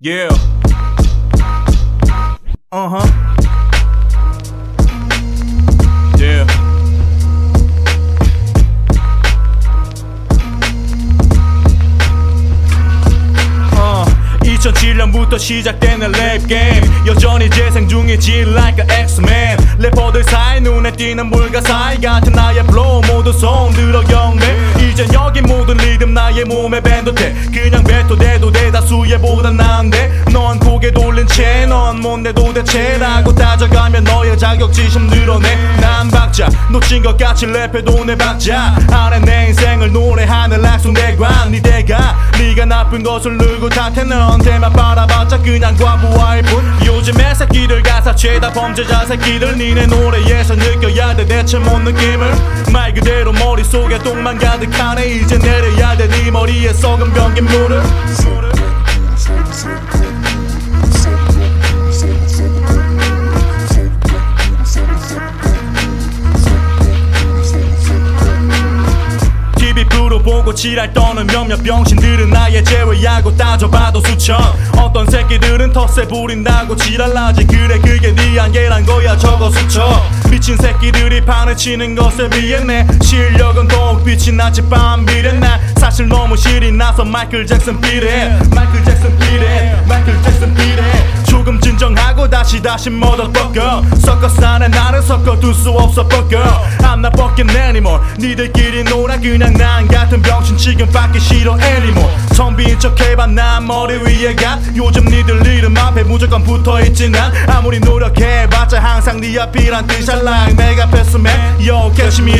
Yeah. Uh huh. Yeah. 어, 2007년부터 시작되는 랩 게임 여전히 재생 중이지 like a X-Men 래퍼들 사이 눈에 띄는 물과 사이 같은 나의 플로우 모두 손들어 경매 이젠 여기 모든 리듬 나의 몸에 밴도 돼 그냥 뱉어대도 대다 수의 보다 나은데 넌 고개 돌린 채 넌 뭔데 도대체라고 따져가면 너의 자격지심 늘어내. 난 박자 놓친 것 같이 랩해도 내 박자. 안에 내 인생을 노래하는 락송대관. 네 대가 네가 나쁜 것을 누구 탓해? 너한테만 바라봤자 그냥 과부하일 뿐. 요즘의 새끼들 가사 죄다 범죄자 새끼들 니네 노래에서 느껴야 돼. 대체 뭔 느낌을? 말 그대로 머릿속에 똥만 가득하네. 이제 내려야 돼. 네 머리에 썩은 변기 물을 보고 지랄 떠는 몇몇 병신들은 나의 제외하고 따져봐도 수천. 어떤 새끼들은 텃세 부린다고 지랄나지. 그래 그게 네 한계란 거야 저거 수쳐 미친 새끼들이 판을 치는 것에 비해 내 실력은 더욱 빛이 나지 밤비례 나 사실 너무 실이 나서 마이클 잭슨 비례 마이클 잭슨 비례 다시 다시 머더버거 섞어 사는 나는 섞어 둘 수 없어 버거 I'm not fucking anymore. 니들끼리 놀아 그냥 난 같은 병신 지금 받기 싫어 anymore. 텅빈 척 해봐 난 머리 위에 가 요즘 니들 이름 앞에 무조건 붙어있지 난 아무리 노력해봤자 항상 네 앞이란 뜻이야. Like 내가 뺐으면 Yo catch me